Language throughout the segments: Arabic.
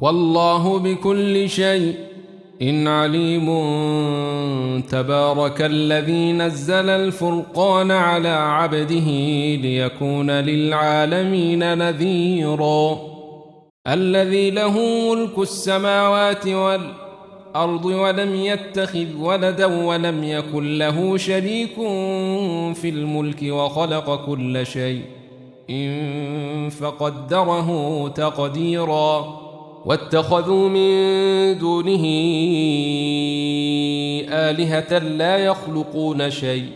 والله بكل شيء إن عليم تبارك الذي نزل الفرقان على عبده ليكون للعالمين نذيرا. الذي له ملك السماوات والأرض ولم يتخذ ولدا ولم يكن له شريك في الملك وخلق كل شيء إن فقدره تقديراً. واتخذوا من دونه آلهة لا يخلقون شيء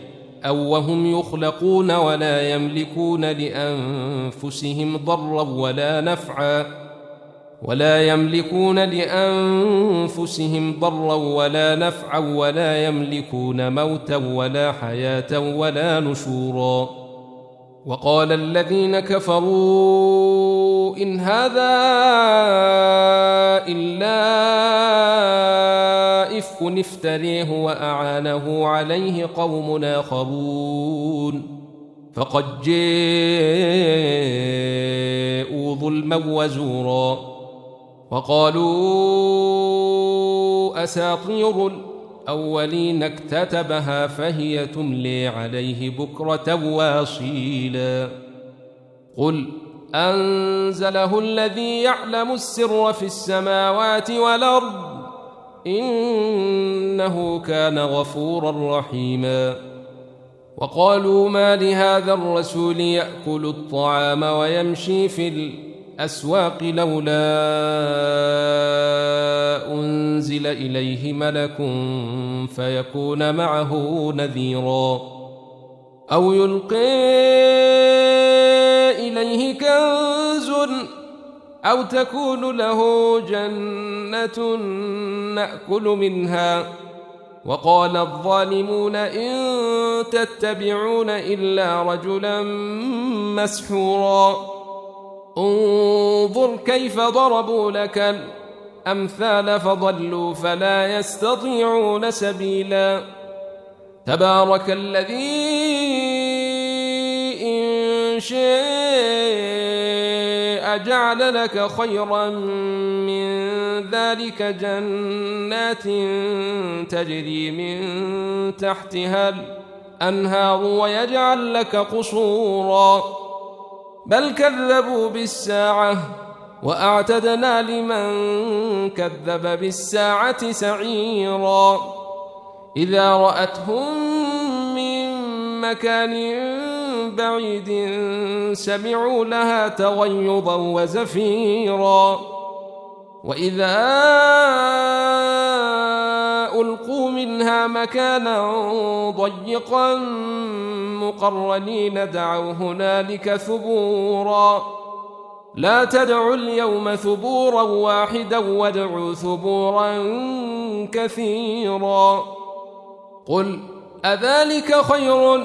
أو وهم يخلقون ولا يملكون لأنفسهم ضرا ولا نفعا ولا يملكون لأنفسهم ضرا ولا نفعا ولا يملكون موتا ولا حياة ولا نشورا وقال الذين كفروا إن هذا إلا إفك افتريه وأعانه عليه قوم آخرون. فقد جاءوا ظلما وزورا وقالوا أساطير الأولين اكتتبها فهي تملي عليه بكرة واصيلا. قل أنزله الذي يعلم السر في السماوات والأرض إنه كان غفورا رحيما. وقالوا ما لهذا الرسول يأكل الطعام ويمشي في الأسواق لولا أنزل إليه ملك فيكون معه نذيرا. أو يلقي إليه كنز أو تكون له جنة نأكل منها. وقال الظالمون إن تتبعون إلا رجلا مسحورا. انظر كيف ضربوا لك الأمثال فضلوا فلا يستطيعون سبيلا. تبارك الذي إن شاء جعل لك خيرا من ذلك جنات تجري من تحتها الأنهار ويجعل لك قصورا. بل كذبوا بالساعة وأعتدنا لمن كذب بالساعة سعيرا. إذا رأتهم من مكان بعيد سمعوا لها تغيظا وزفيرا. وإذا مكانا ضيقا مقرنين دعوا هنالك ثبورا. لا تدعوا اليوم ثبورا واحدا وادعوا ثبورا كثيرا. قل أذلك خير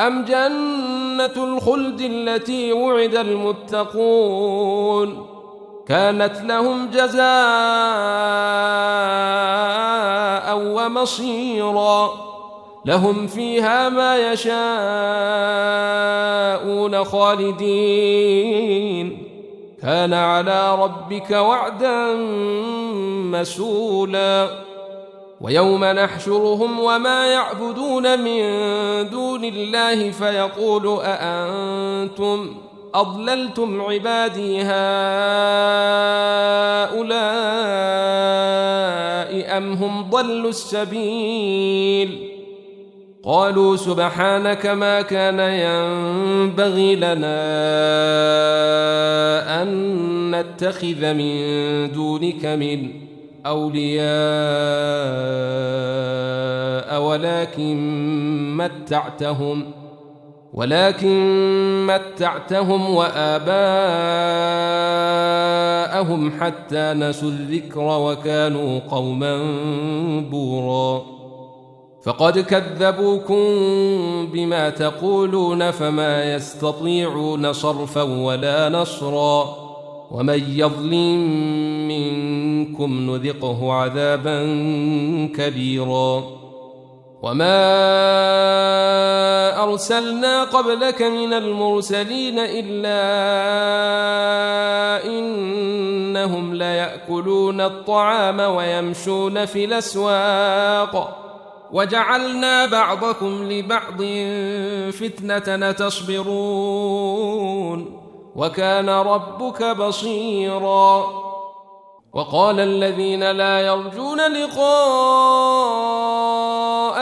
أم جنة الخلد التي وعد المتقون؟ كانت لهم جزاء ومصيرا. لهم فيها ما يشاءون خالدين. كان على ربك وعدا مسؤولا ويوم نحشرهم وما يعبدون من دون الله فيقول أأنتم أضللتم عبادي هؤلاء أم هم ضلوا السبيل قالوا سبحانك ما كان ينبغي لنا أن نتخذ من دونك من أولياء ولكن متعتهم ولكن متعتهم وآباءهم حتى نسوا الذكر وكانوا قوما بورا. فقد كذبوكم بما تقولون فما يستطيعون صرفا ولا نصرا. ومن يظلم منكم نذقه عذابا كبيرا. وما أرسلنا قبلك من المرسلين إلا إنهم ليأكلون الطعام ويمشون في الأسواق وجعلنا بعضكم لبعض فتنة تصبرون وكان ربك بصيرا وقال الذين لا يرجون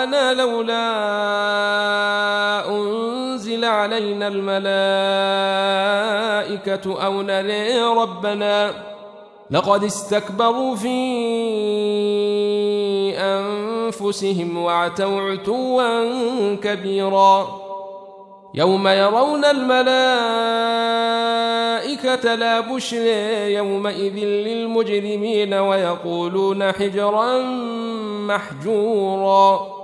لقاءنا لولا أنزل علينا الملائكة أو نري ربنا لقد استكبروا في أنفسهم وعتوا عتوا كبيرا يوم يرون الملائكة لا بشر يومئذ للمجرمين ويقولون حجرا محجورا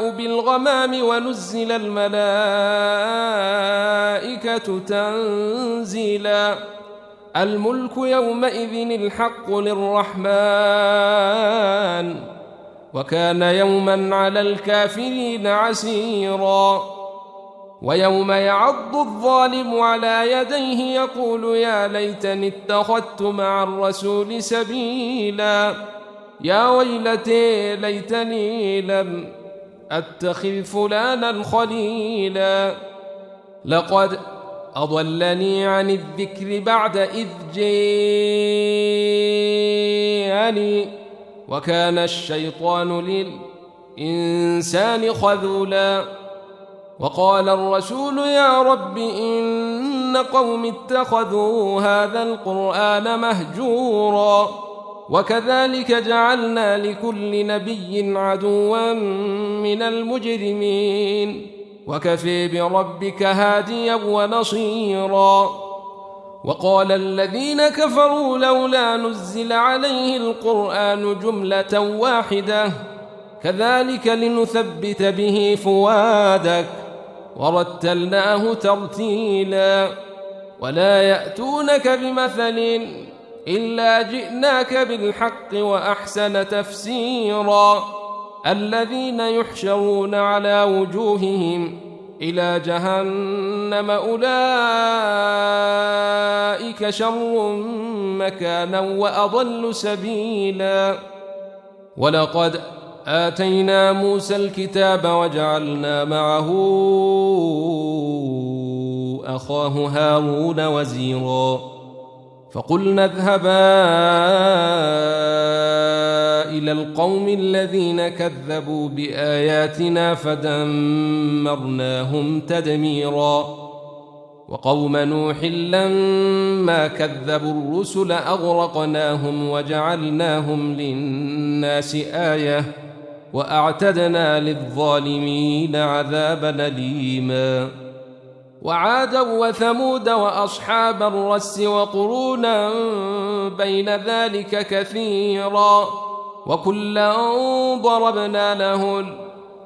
بالغمام ونزل الملائكة تنزيلا. الملك يومئذ الحق للرحمن وكان يوما على الكافرين عسيراً. ويوم يعض الظالم على يديه يقول يا ليتني اتخذت مع الرسول سبيلا. يا ويلتي ليتني لم أتخذ فلانا خليلا. لقد أضلني عن الذكر بعد إذ جيءني وكان الشيطان للإنسان خذولا. وقال الرسول يا رب إن قوم اتخذوا هذا القرآن مهجورا. وكذلك جعلنا لكل نبي عدوا من المجرمين. وكفي بربك هاديا ونصيرا. وقال الذين كفروا لولا نزل عليه القرآن جملة واحدة. كذلك لنثبت به فوادك ورتلناه ترتيلا. ولا يأتونك بمثل الا جئناك بالحق واحسن تفسيرا. الذين يحشرون على وجوههم إلى جهنم اولئك شر مكانا واضل سبيلا. ولقد آتينا موسى الكتاب وجعلنا معه أخاه هارون وزيرا. فقلنا اذهبا إلى القوم الذين كذبوا بآياتنا فدمرناهم تدميرا. وقوم نوح لما كذبوا الرسل أغرقناهم وجعلناهم للناس آيةً وأعتدنا للظالمين عذابا أليما. وعادا وثمود وأصحاب الرس وقرونا بين ذلك كثيرا وكلا ضربنا له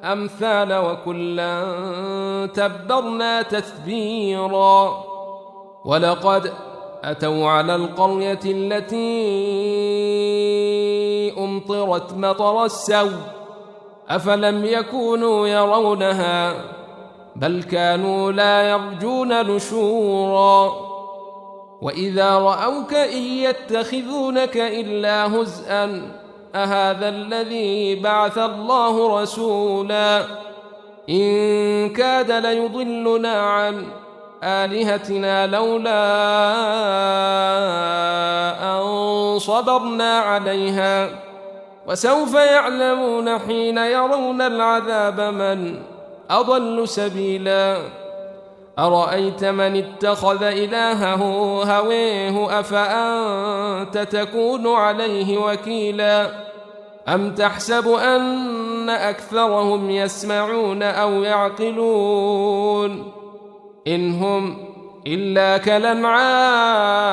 الامثال وكلا تبرنا تثبيرا ولقد أتوا على القرية التي أمطرت مطر السوء أفلم يكونوا يرونها بل كانوا لا يرجون نشورا. وإذا رأوك إن يتخذونك إلا هزءا أهذا الذي بعث الله رسولا؟ إن كاد ليضلنا عن آلهتنا لولا أن صبرنا عليها. وسوف يعلمون حين يرون العذاب من أضل سبيلا. أرأيت من اتخذ إلهه هويه؟ أفأنت تكون عليه وكيلا؟ أم تحسب أن أكثرهم يسمعون أو يعقلون؟ إن هم إلا كالأنعام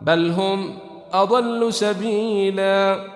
بل هم أضل سبيلا.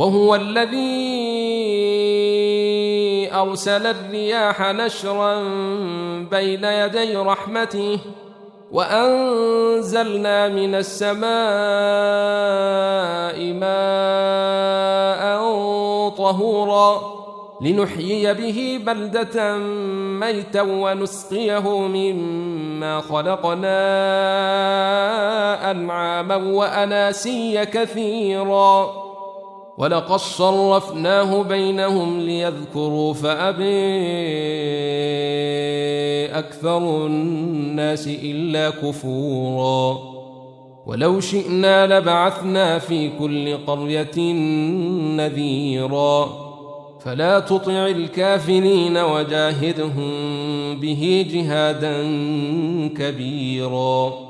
وهو الذي أرسل الرياح نشرا بين يدي رحمته وأنزلنا من السماء ماء طهورا لنحيي به بلدة ميتا ونسقيه مما خلقنا أنعاما وأناسيا كثيرا ولقد صرفناه بينهم ليذكروا فأبي أكثر الناس إلا كفورا. ولو شئنا لبعثنا في كل قرية نذيراً. فلا تطع الكافرين وجاهدهم به جهادا كبيرا.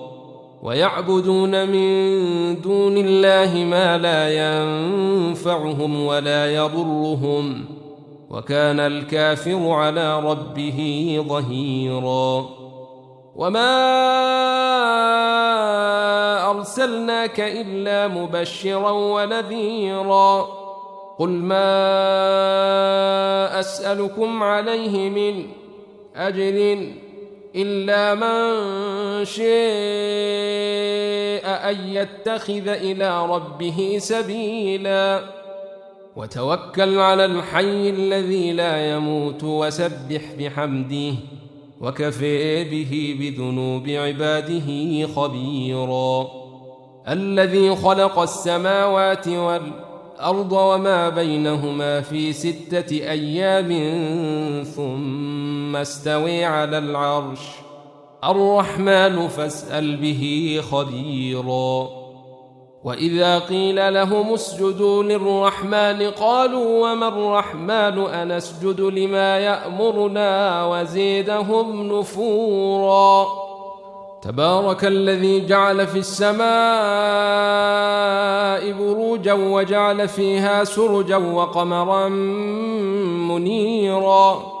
ويعبدون من دون الله ما لا ينفعهم ولا يضرهم وكان الكافر على ربه ظهيرا. وما أرسلناك إلا مبشرا ونذيرا. قل ما أسألكم عليه من أجر إلا من شاء أن يتخذ إلى ربه سبيلا. وتوكل على الحي الذي لا يموت وسبح بحمده وكفي به بذنوب عباده خبيرا. الذي خلق السماوات والأرض وما بينهما في ستة أيام ثم استوي على العرش. الرحمن فاسأل به خبيراً. وإذا قيل لهم اسجدوا للرحمن قالوا وما الرحمن أنسجد لما يأمرنا وزيدهم نفورا. تبارك الذي جعل في السماء بروجا وجعل فيها سرجا وقمرا منيرا.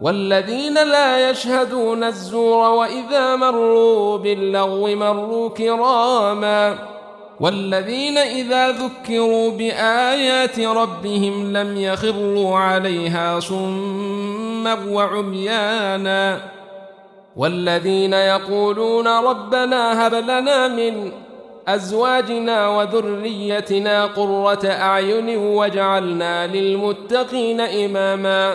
والذين لا يشهدون الزور وإذا مروا باللغو مروا كراما والذين إذا ذكروا بآيات ربهم لم يخروا عليها صما وعميانا والذين يقولون ربنا هب لنا من أزواجنا وذريتنا قرة أعين واجعلنا للمتقين إماما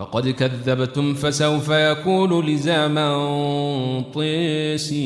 فقد كذبتم فسوف يكون لزاما طيسين.